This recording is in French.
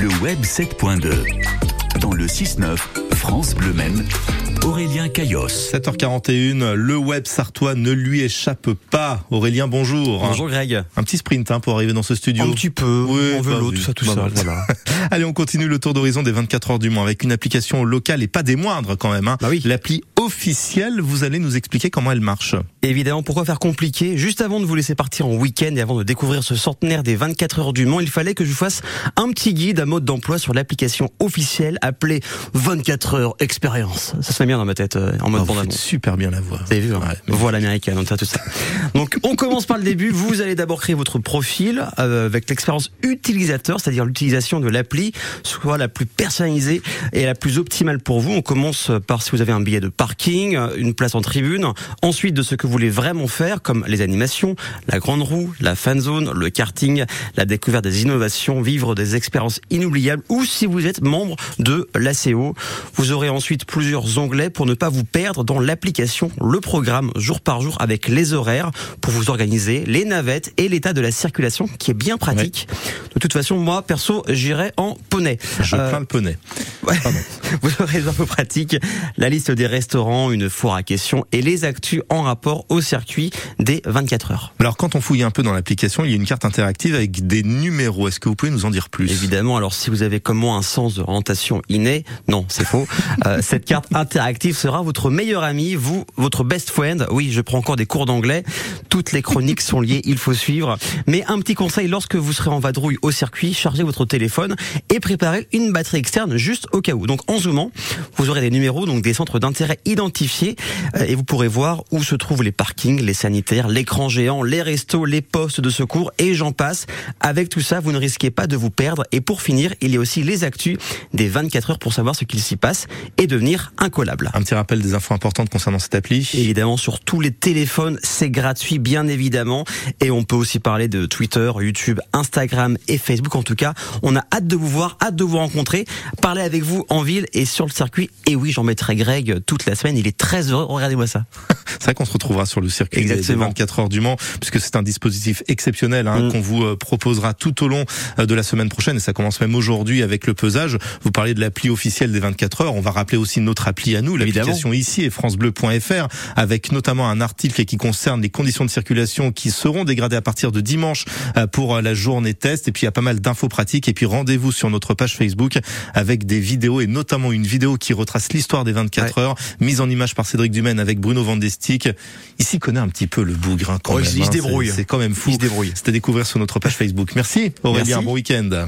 le web 7.2. Dans le 6-9, France Bleu Maine, Aurélien Caillos. 7h41, le web sartois ne lui échappe pas. Aurélien, bonjour. Bonjour Greg. Un petit sprint hein, pour arriver dans ce studio. Un petit peu, Oui, en vélo, oui. tout ça, tout Bah ça. bah, Voilà. Allez, on continue le tour d'horizon des 24 heures du Mans avec une application locale et pas des moindres quand même. Hein. Bah oui. L'appli officielle, vous allez nous expliquer comment elle marche. Évidemment, pourquoi faire compliqué Juste avant de vous laisser partir en week-end et avant de découvrir ce centenaire des 24 heures du Mans, il fallait que je vous fasse un petit guide à mode d'emploi sur l'application officielle appelée 24 heures expérience. Ça se fait bien dans ma tête euh, en mode Oh, vous super bien la voix. Vous avez vu, hein Ouais, mais- Voix l'américaine, ça, tout ça. Donc, on commence par le début. Vous allez d'abord créer votre profil euh, avec l'expérience utilisateur, c'est-à-dire l'utilisation de l'appli, soit la plus personnalisée et la plus optimale pour vous. On commence par si vous avez un billet de parking, une place en tribune. Ensuite, de ce que vous voulez vraiment faire, comme les animations, la grande roue, la fan zone, le karting, la découverte des innovations, vivre des expériences inoubliables, ou si vous êtes membre de l'ACO. Vous aurez ensuite plusieurs onglets pour ne pas vous perdre dans l'application, le programme jour par jour avec les horaires pour vous organiser, les navettes et l'état de la circulation qui est bien pratique. De toute façon, moi, perso, j'irai en poney. Je Euh, plains le poney. Ouais. Vous aurez les infos pratiques, la liste des restaurants, une foire à questions et les actus en rapport au circuit des 24 heures. Alors quand on fouille un peu dans l'application, il y a une carte interactive avec des numéros. Est-ce que vous pouvez nous en dire plus? Évidemment, alors si vous avez comme moi un sens de orientation inné, non, c'est faux. Euh, cette carte interactive sera votre meilleur ami, vous, votre best friend. Oui, je prends encore des cours d'anglais. Toutes les chroniques sont liées, il faut suivre. Mais un petit conseil, lorsque vous serez en vadrouille au circuit, chargez votre téléphone et préparez une batterie externe juste au cas où. Donc zoomant, vous aurez des numéros, donc des centres d'intérêt identifiés euh, et vous pourrez voir où se trouvent les parkings, les sanitaires, l'écran géant, les restos, les postes de secours et j'en passe. Avec tout ça, vous ne risquez pas de vous perdre. Et pour finir, il y a aussi les actus des 24 heures pour savoir ce qu'il s'y passe et devenir incollable. Un petit rappel des infos importantes concernant cette appli. Évidemment, sur tous les téléphones, c'est gratuit, bien évidemment. Et on peut aussi parler de Twitter, YouTube, Instagram et Facebook. En tout cas, on a hâte de vous voir, hâte de vous rencontrer, parler avec vous en ville et sur le circuit. Et oui, j'en mettrai Greg toute la semaine. Il est très heureux. Regardez-moi ça. C'est vrai qu'on se retrouvera sur le circuit des- des Exactement. 24 heures du Mans, puisque c'est un dispositif exceptionnel hein, Mm. qu'on vous euh, proposera tout au long euh, de la semaine prochaine, et ça commence même aujourd'hui avec le pesage. Vous parlez de l'appli officielle des 24 heures, on va rappeler aussi notre appli à nous, l'application ici est francebleu.fr, avec notamment un article qui concerne les conditions de circulation qui seront dégradées à partir de dimanche euh, pour la journée test, et puis il y a pas mal d'infos pratiques, et puis rendez-vous sur notre page Facebook avec des vidéos, et notamment une vidéo qui retrace l'histoire des 24 heures, mise en image par Cédric Dumaine avec Bruno Vandestick. Ici connaît un petit peu le bougre hein, quand Oh, même. il se- il se hein. débrouille. C'est quand même fou. Il se débrouille. C'est à découvrir sur notre page Facebook. Merci Aurélien, Merci. bon week-end.